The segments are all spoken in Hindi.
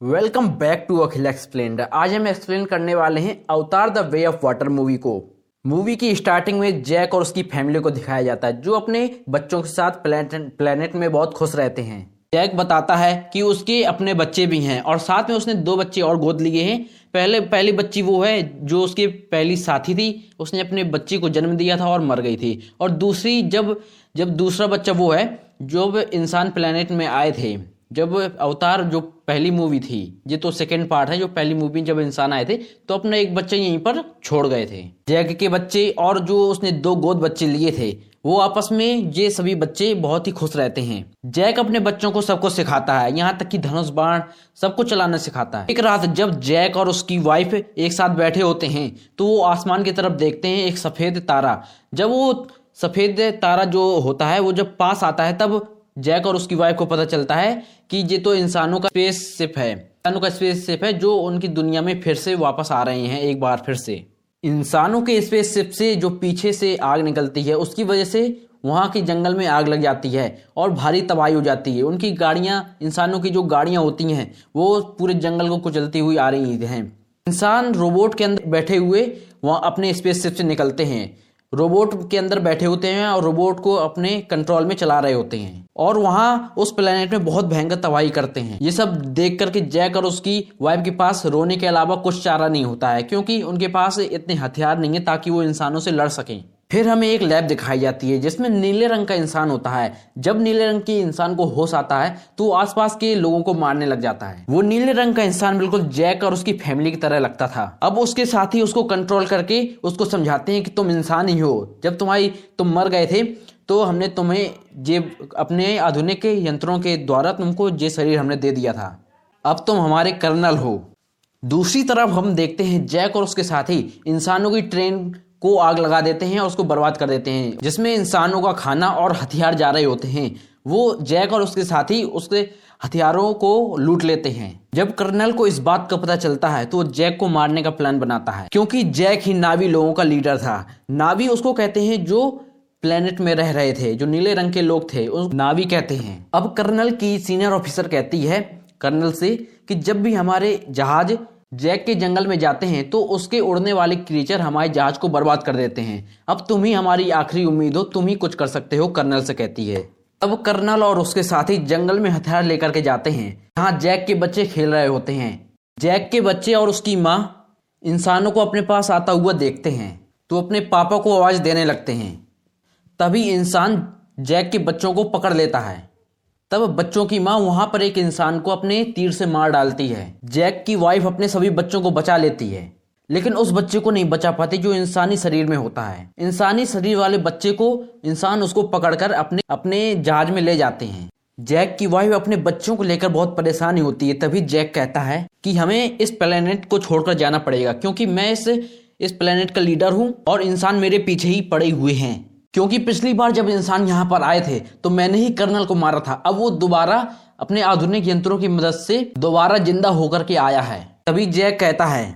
Welcome back to Akhil explained आज हम एक्सप्लेन करने वाले हैं Avatar the way of water movie को। मूवी की स्टार्टिंग में जैक और उसकी फैमिली को दिखाया जाता है, जो अपने बच्चों के साथ प्लेनेट में बहुत खुश रहते हैं। जैक बताता है कि उसके अपने बच्चे भी हैं और साथ में उसने दो बच्चे और गोद लिए हैं। पहले, पहली बच्ची वो है जो उसकी पहली साथी थी। उसने अपने बच्चे को जन्म दिया था और मर गई थी। और दूसरी, जब जब दूसरा बच्चा वो है जो इंसान प्लेनेट में आए थे। जब अवतार जो पहली मूवी थी, ये तो सेकंड पार्ट है, जो पहली मूवी जब इंसान आए थे तो अपना एक बच्चे यहीं पर छोड़ गए थे। जैक के बच्चे और जो उसने दो गोद बच्चे लिए थे, वो आपस में ये सभी बच्चे बहुत ही खुश रहते हैं। जैक अपने बच्चों को सबको सिखाता है, यहाँ तक कि धनुष बाण सबको चलाना सिखाता है। एक रात जब जैक और उसकी वाइफ एक साथ बैठे होते हैं तो वो आसमान की तरफ़ देखते हैं एक सफ़ेद तारा। जब वो सफ़ेद तारा जो होता है, वो जब पास आता है, तब जैक और उसकी वाइफ को पता चलता है कि ये तो इंसानों का स्पेस शिप है। इंसानों का स्पेस शिप है जो उनकी दुनिया में फिर से वापस आ रहे हैं, एक बार फिर से। इंसानों के स्पेस शिप से जो पीछे से आग निकलती है, उसकी वजह से वहाँ के जंगल में आग लग जाती है और भारी तबाही हो जाती है। उनकी गाड़ियाँ, इंसानों की जो गाड़ियाँ होती हैं, वो पूरे जंगल को कुचलती हुई आ रही हैं। इंसान रोबोट के अंदर बैठे हुए वहाँ अपने स्पेस शिप से निकलते हैं। रोबोट के अंदर बैठे होते हैं और रोबोट को अपने कंट्रोल में चला रहे होते हैं। और वहाँ उस प्लेनेट में बहुत भयंकर तबाही करते हैं। ये सब देख करके जैक और उसकी वाइफ के पास रोने के अलावा कुछ चारा नहीं होता है, क्योंकि उनके पास इतने हथियार नहीं है ताकि वो इंसानों से लड़ सकें। फिर हमें एक लैब दिखाई जाती है, जिसमें नीले रंग का इंसान होता है। जब नीले रंग के इंसान को होश आता है तो आसपास के लोगों को मारने लग जाता है। वो नीले रंग का इंसान बिल्कुल जैक और उसकी फैमिली की तरह लगता था। अब उसके साथी उसको कंट्रोल करके उसको समझाते हैं कि तुम इंसान ही हो। जब तुम्हारी, तुम मर गए थे तो हमने तुम्हें जे अपने आधुनिक यंत्रों के द्वारा तुमको ये शरीर हमने दे दिया था। अब तुम हमारे कर्नल हो। दूसरी तरफ़ हम देखते हैं जैक और उसके साथी इंसानों की ट्रेन को आग लगा देते हैं और उसको बर्बाद कर देते हैं। जिसमें इंसानों का खाना और हथियार जा रहे होते हैं। वो जैक और उसके साथी उसके हथियारों को लूट लेते हैं। जब कर्नल को इस बात का पता चलता है तो वो जैक को मारने का प्लान बनाता है। क्योंकि जैक ही नावी लोगों का लीडर था। नावी उसको कहते हैं जो प्लेनेट में रह रहे थे, जो नीले रंग के लोग थे, उस नावी कहते हैं। अब कर्नल की सीनियर ऑफिसर कहती है, कर्नल से, कि जब भी हमारे जहाज़ जैक के जंगल में जाते हैं तो उसके उड़ने वाले क्रीचर हमारे जहाज़ को बर्बाद कर देते हैं। अब तुम ही हमारी आखिरी उम्मीद हो, तुम ही कुछ कर सकते हो, कर्नल से कहती है। अब कर्नल और उसके साथी जंगल में हथियार लेकर के जाते हैं, जहाँ जैक के बच्चे खेल रहे होते हैं। जैक के बच्चे और उसकी माँ इंसानों को अपने पास आता हुआ देखते हैं तो अपने पापा को आवाज़ देने लगते हैं। तभी इंसान जैक के बच्चों को पकड़ लेता है। तब बच्चों की माँ वहाँ पर एक इंसान को अपने तीर से मार डालती है। जैक की वाइफ अपने सभी बच्चों को बचा लेती है। लेकिन उस बच्चे को नहीं बचा पाती जो इंसानी शरीर में होता है। इंसानी शरीर वाले बच्चे को इंसान उसको पकड़कर अपने अपने जहाज़ में ले जाते हैं। जैक की वाइफ अपने बच्चों को लेकर बहुत परेशानी होती है, तभी जैक कहता है कि हमें इस प्लेनेट को छोड़कर जाना पड़ेगा, क्योंकि मैं इस इस प्लेनेट का लीडर हूँ और इंसान मेरे पीछे ही पड़े हुए हैं। क्योंकि पिछली बार जब इंसान यहाँ पर आए थे तो मैंने ही कर्नल को मारा था। अब वो दोबारा अपने आधुनिक यंत्रों की मदद से दोबारा ज़िंदा होकर के आया है। तभी जैक कहता है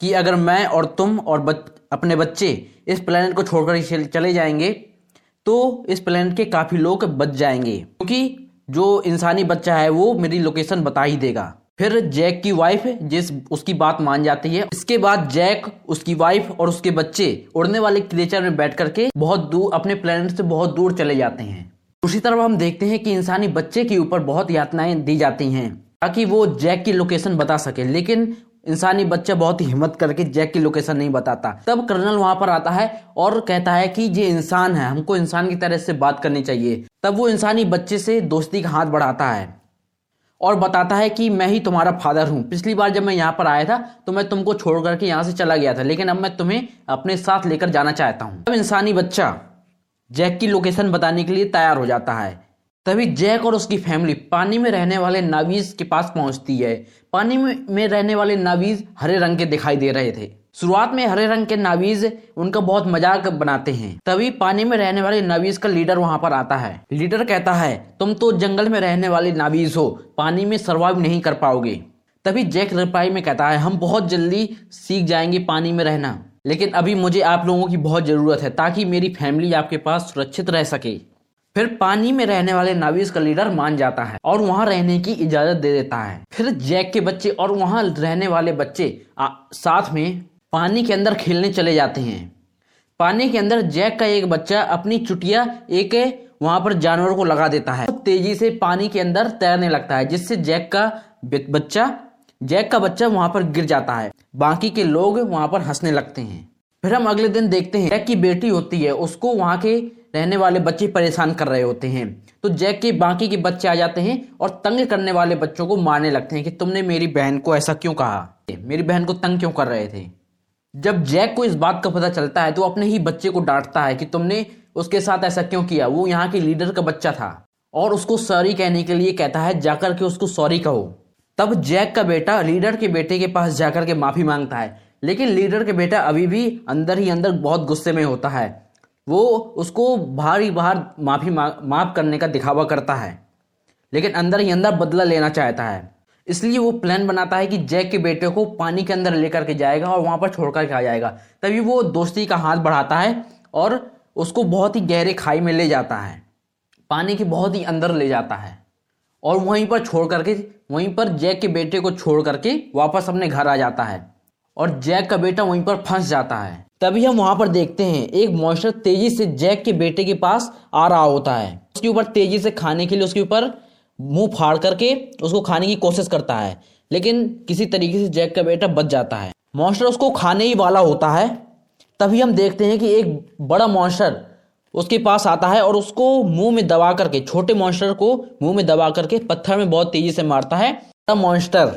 कि अगर मैं और तुम और बच, अपने बच्चे इस प्लेनेट को छोड़कर चले जाएँगे तो इस प्लेनेट के काफ़ी लोग बच जाएँगे। क्योंकि जो इंसानी बच्चा है वो मेरी लोकेशन बता ही देगा। फिर जैक की वाइफ जिस, उसकी बात मान जाती है। इसके बाद जैक, उसकी वाइफ और उसके बच्चे उड़ने वाले क्रिएचर में बैठ करके बहुत दूर अपने प्लेनेट से बहुत दूर चले जाते हैं। दूसरी तरफ़ हम देखते हैं कि इंसानी बच्चे के ऊपर बहुत यातनाएँ दी जाती हैं, ताकि वो जैक की लोकेशन बता सके। लेकिन इंसानी बच्चा बहुत ही हिम्मत करके जैक की लोकेशन नहीं बताता। तब कर्नल वहाँ पर आता है और कहता है कि ये इंसान है, हमको इंसान की तरह से बात करनी चाहिए। तब वो इंसानी बच्चे से दोस्ती का हाथ बढ़ाता है। और बताता है कि मैं ही तुम्हारा फादर हूँ। पिछली बार जब मैं यहाँ पर आया था तो मैं तुमको छोड़ करके यहाँ से चला गया था, लेकिन अब मैं तुम्हें अपने साथ लेकर जाना चाहता हूँ। तब इंसानी बच्चा जैक की लोकेशन बताने के लिए तैयार हो जाता है। तभी जैक और उसकी फैमिली पानी में रहने वाले नावीज के पास पहुँचती है। पानी में रहने वाले नावीज हरे रंग के दिखाई दे रहे थे। शुरुआत में हरे रंग के नावीज उनका बहुत मज़ाक बनाते हैं। तभी पानी में रहने वाले नावीज का लीडर वहाँ पर आता है। लीडर कहता है तुम तो जंगल में रहने वाले नावीज हो पानी में सर्वाइव नहीं कर पाओगे। तभी जैक रिप्लाई में कहता है हम बहुत जल्दी सीख जाएँगे पानी में रहना लेकिन अभी मुझे आप लोगों की बहुत ज़रूरत है ताकि मेरी फैमिली आपके पास सुरक्षित रह सके। फिर पानी में रहने वाले नावीज का लीडर मान जाता है और वहाँ रहने की इजाज़त दे देता है। फिर जैक के बच्चे और वहाँ रहने वाले बच्चे आ, साथ में पानी के अंदर खेलने चले जाते हैं। पानी के अंदर जैक का एक बच्चा अपनी चुटिया एक वहाँ पर जानवर को लगा देता है। तेज़ी से पानी के अंदर तैरने लगता है, जिससे जैक का बच्चा, जैक का बच्चा वहाँ पर गिर जाता है। बाकी के लोग वहाँ पर हंसने लगते हैं। फिर हम अगले दिन देखते हैं, जैक की बेटी होती है, उसको वहाँ के रहने वाले बच्चे परेशान कर रहे होते हैं। तो जैक के बाकी के बच्चे आ जाते हैं और तंग करने वाले बच्चों को मारने लगते हैं कि तुमने मेरी बहन को ऐसा क्यों कहा? मेरी बहन को तंग क्यों कर रहे थे? जब जैक को इस बात का पता चलता है तो अपने ही बच्चे को डांटता है कि तुमने उसके साथ ऐसा क्यों किया? वो यहाँ के लीडर का बच्चा था। और उसको सॉरी कहने के लिए कहता है, जाकर के उसको सॉरी कहो। तब जैक का बेटा लीडर के बेटे के पास जाकर के माफ़ी माँगता है। लेकिन लीडर के बेटा अभी भी अंदर ही अंदर बहुत गुस्से में होता है। वो उसको बाहर ही बाहर माफ़ी माफ़ करने का दिखावा करता है। लेकिन अंदर ही अंदर बदला लेना चाहता है। इसलिए वो प्लान बनाता है कि जैक के बेटे को पानी के अंदर लेकर के जाएगा और वहाँ पर छोड़कर के आ जाएगा। तभी वो दोस्ती का हाथ बढ़ाता है और उसको बहुत ही गहरे खाई में ले जाता है। पानी के बहुत ही अंदर ले जाता है और वहीं पर छोड़ करके, वहीं पर जैक के बेटे को छोड़ करके वापस अपने घर आ जाता है और जैक का बेटा वहीं पर फंस जाता है। तभी हम वहाँ पर देखते हैं, एक मॉन्स्टर तेज़ी से जैक के बेटे के पास आ रहा होता है। उसके ऊपर तेज़ी से खाने के लिए, उसके ऊपर मुँह फाड़ करके उसको खाने की कोशिश करता है, लेकिन किसी तरीके से जैक का बेटा बच जाता है। मॉन्स्टर उसको खाने ही वाला होता है। तभी हम देखते हैं कि एक बड़ा मॉन्स्टर उसके पास आता है और उसको मुँह में दबा करके, छोटे मॉन्स्टर को मुँह में दबा करके पत्थर में बहुत तेज़ी से मारता है। मॉन्स्टर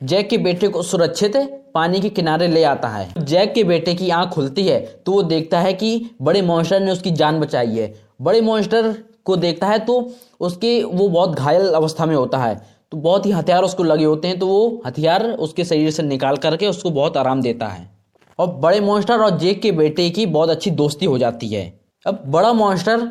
जैक के बेटे को सुरक्षित पानी के किनारे ले आता है। जैक के बेटे की आँख खुलती है तो वो देखता है कि बड़े मॉन्स्टर ने उसकी जान बचाई है। बड़े मॉन्स्टर को देखता है तो उसके वो बहुत घायल अवस्था में होता है। तो बहुत ही हथियार उसको लगे होते हैं तो वो हथियार उसके शरीर से निकाल करके उसको बहुत आराम देता है। और बड़े मॉन्स्टर और जैक के बेटे की बहुत अच्छी दोस्ती हो जाती है। अब बड़ा मॉन्स्टर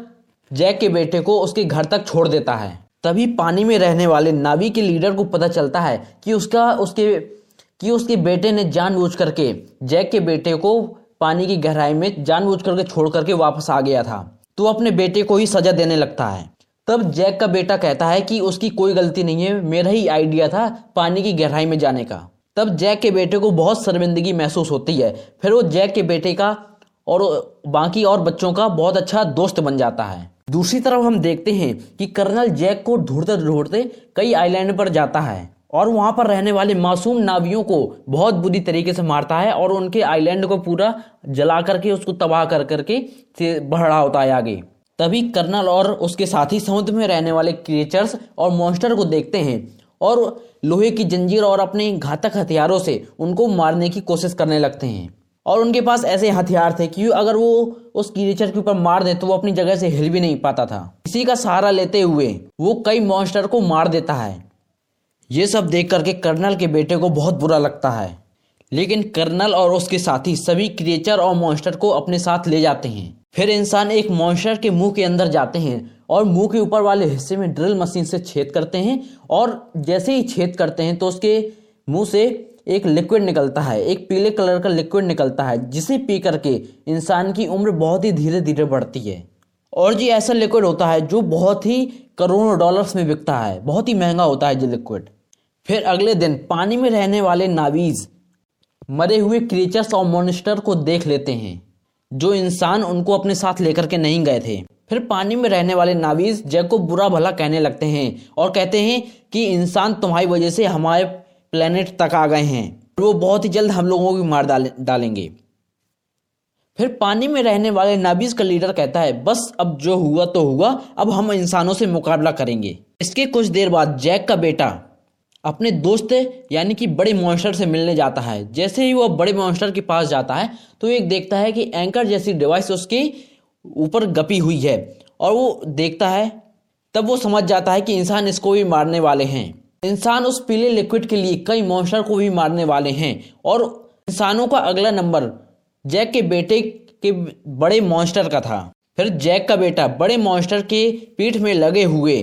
जैक के बेटे को उसके घर तक छोड़ देता है। तभी पानी में रहने वाले नावी के लीडर को पता चलता है कि उसका, उसके, कि उसके बेटे ने जानबूझ करके जैक के बेटे को पानी की गहराई में जानबूझ करके छोड़ करके वापस आ गया था। तो अपने बेटे को ही सजा देने लगता है। तब जैक का बेटा कहता है कि उसकी कोई गलती नहीं है, मेरा ही आइडिया था पानी की गहराई में जाने का। तब जैक के बेटे को बहुत शर्मिंदगी महसूस होती है। फिर वो जैक के बेटे का और बाकी और बच्चों का बहुत अच्छा दोस्त बन जाता है। दूसरी तरफ़ हम देखते हैं कि कर्नल जैक को ढूंढते ढूंढते कई आइलैंड पर जाता है। और वहाँ पर रहने वाले मासूम नावियों को बहुत बुरी तरीके से मारता है और उनके आइलैंड को पूरा जला करके उसको तबाह कर करके बढ़ होता है आगे। तभी कर्नल और उसके साथी समुद्र में रहने वाले क्रिएचर्स और मॉन्स्टर को देखते हैं और लोहे की जंजीर और अपने घातक हथियारों से उनको मारने की कोशिश करने लगते हैं। और उनके पास ऐसे हथियार थे कि अगर वो उस क्रिएचर के ऊपर मार दे तो वो अपनी जगह से हिल भी नहीं पाता था। इसी का सहारा लेते हुए वो कई मॉन्स्टर को मार देता है। ये सब देख करके कर्नल के बेटे को बहुत बुरा लगता है। लेकिन कर्नल और उसके साथी सभी क्रिएचर और मॉन्स्टर को अपने साथ ले जाते हैं। फिर इंसान एक मॉन्स्टर के मुँह के अंदर जाते हैं और मुँह के ऊपर वाले हिस्से में ड्रिल मशीन से छेद करते हैं और जैसे ही छेद करते हैं तो उसके मुँह से एक लिक्विड निकलता है, एक पीले कलर का लिक्विड निकलता है, जिसे पी करके इंसान की उम्र बहुत ही धीरे धीरे बढ़ती है। और जी ऐसा लिक्विड होता है जो बहुत ही करोड़ों डॉलर्स में बिकता है, बहुत ही महँगा होता है जी लिक्विड फिर अगले दिन पानी में रहने वाले नावीज मरे हुए क्रिएचर्स और मोनिस्टर को देख लेते हैं जो इंसान उनको अपने साथ लेकर के नहीं गए थे। फिर पानी में रहने वाले नावीज जय को बुरा भला कहने लगते हैं और कहते हैं कि इंसान तुम्हारी वजह से हमारे प्लेनेट तक आ गए हैं। वो बहुत ही जल्द हम लोगों को मार डाले, डालेंगे। फिर पानी में रहने वाले नाबीज का लीडर कहता है बस अब जो हुआ तो हुआ अब हम इंसानों से मुकाबला करेंगे। इसके कुछ देर बाद जैक का बेटा अपने दोस्त यानी कि बड़े मॉन्स्टर से मिलने जाता है। जैसे ही वो बड़े मॉन्स्टर के पास जाता है तो एक देखता है कि एंकर जैसी डिवाइस उसके ऊपर गपी हुई है और वो देखता है, तब वो समझ जाता है कि इंसान इसको भी मारने वाले हैं। इंसान उस पीले लिक्विड के लिए कई मॉन्स्टर को भी मारने वाले हैं और इंसानों का अगला नंबर जैक के बेटे के बड़े मॉन्स्टर का था। फिर जैक का बेटा बड़े मॉन्स्टर के पीठ में लगे हुए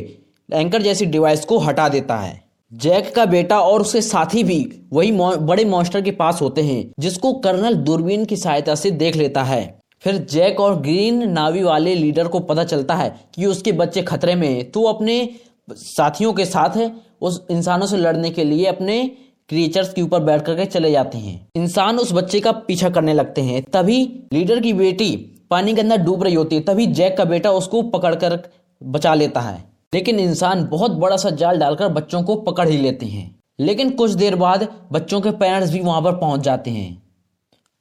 एंकर जैसी डिवाइस को हटा देता है। जैक का बेटा और उसके साथी भी वही बड़े मॉन्स्टर के पास होते हैं, जिसको कर्नल दूरबीन की सहायता से देख लेता है। फिर जैक और ग्रीन नावी वाले लीडर को पता चलता है कि उसके बच्चे खतरे में हैं। तो अपने साथियों के साथ है उस इंसानों से लड़ने के लिए अपने क्रिएचर्स के ऊपर बैठ करके चले जाते हैं। इंसान उस बच्चे का पीछा करने लगते हैं। तभी लीडर की बेटी पानी के अंदर डूब रही होती है। तभी जैक का बेटा उसको पकड़ कर बचा लेता है। लेकिन इंसान बहुत बड़ा सा जाल डालकर बच्चों को पकड़ ही लेते हैं। लेकिन कुछ देर बाद बच्चों के पेरेंट्स भी वहाँ पर पहुँच जाते हैं।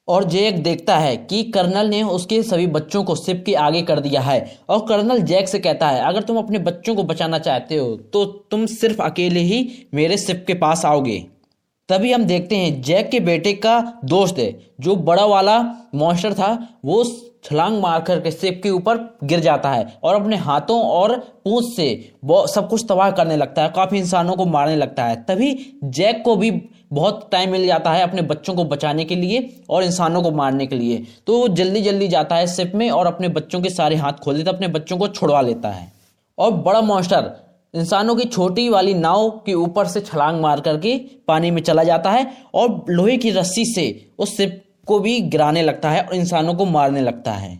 और जैक देखता है कि कर्नल ने उसके सभी बच्चों को सिप के आगे कर दिया है और कर्नल जैक से कहता है, अगर तुम अपने बच्चों को बचाना चाहते हो तो तुम सिर्फ़ अकेले ही मेरे सिप के पास आओगे। तभी हम देखते हैं जैक के बेटे का दोस्त है, जो बड़ा वाला मॉन्स्टर था, वो छलांग मार करके सिप के ऊपर गिर जाता है और अपने हाथों और पूछ से सब कुछ तबाह करने लगता है, काफ़ी इंसानों को मारने लगता है। तभी जैक को भी बहुत टाइम मिल जाता है अपने बच्चों को बचाने के लिए और इंसानों को मारने के लिए। तो वो जल्दी जल्दी जाता है सिप में और अपने बच्चों के सारे हाथ खोल देता है अपने बच्चों को छुड़वा लेता है। और बड़ा मॉन्स्टर इंसानों की छोटी वाली नाव के ऊपर से छलांग मार करके पानी में चला जाता है और लोहे की रस्सी से उस सिप को भी गिराने लगता है और इंसानों को मारने लगता है।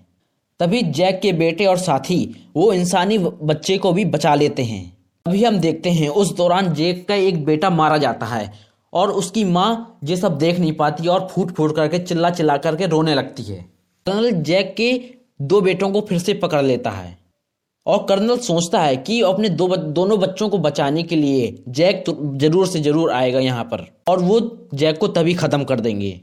तभी जैक के बेटे और साथी वो इंसानी बच्चे को भी बचा लेते हैं। अभी हम देखते हैं, उस दौरान जैक का एक बेटा मारा जाता है और उसकी माँ ये सब देख नहीं पाती और फूट फूट करके चिल्ला चिल्ला करके रोने लगती है। कर्नल जैक के दो बेटों को फिर से पकड़ लेता है। और कर्नल सोचता है कि अपने दो दोनों बच्चों को बचाने के लिए जैक तो ज़रूर से ज़रूर आएगा यहाँ पर, और वो जैक को तभी खत्म कर देंगे।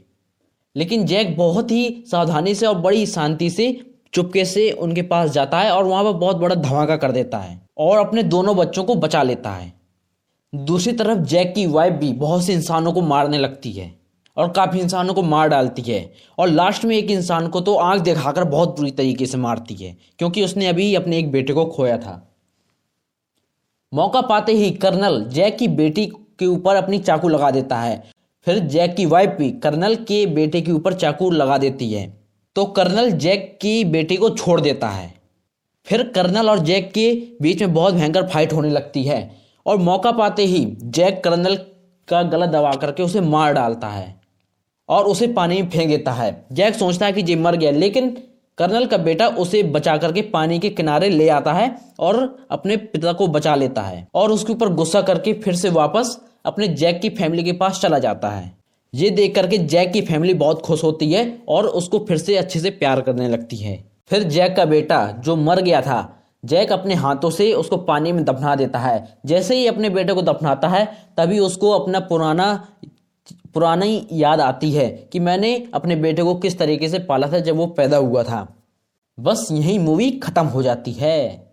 लेकिन जैक बहुत ही सावधानी से और बड़ी शांति से चुपके से उनके पास जाता है और वहाँ पर बहुत बड़ा धमाका कर देता है और अपने दोनों बच्चों को बचा लेता है। दूसरी तरफ़ जैक की वाइफ भी बहुत से इंसानों को मारने लगती है। और काफ़ी इंसानों को मार डालती है। और लास्ट में एक इंसान को तो आँख दिखाकर बहुत बुरी तरीके से मारती है, क्योंकि उसने अभी अपने एक बेटे को खोया था। मौका पाते ही कर्नल जैक की बेटी के ऊपर अपनी चाकू लगा देता है। फिर जैक की वाइफ भी कर्नल के बेटे के ऊपर चाकू लगा देती है। तो कर्नल जैक की बेटी को छोड़ देता है। फिर कर्नल और जैक के बीच में बहुत भयंकर फाइट होने लगती है। और मौका पाते ही जैक कर्नल का गला दबा करके उसे मार डालता है। और उसे पानी में फेंक देता है। जैक सोचता है कि जे मर गया, लेकिन कर्नल का बेटा उसे बचा करके पानी के किनारे ले आता है और अपने पिता को बचा लेता है और उसके ऊपर गुस्सा करके फिर से वापस अपने जैक की फैमिली के पास चला जाता है। ये देख करके जैक की फैमिली बहुत खुश होती है और उसको फिर से अच्छे से प्यार करने लगती है। फिर जैक का बेटा, जो मर गया था, जैक अपने हाथों से उसको पानी में दफना देता है। जैसे ही अपने बेटे को दफनाता है, तभी उसको अपना पुराना पुरानी याद आती है कि मैंने अपने बेटे को किस तरीके से पाला था जब वो पैदा हुआ था। बस यही मूवी खत्म हो जाती है।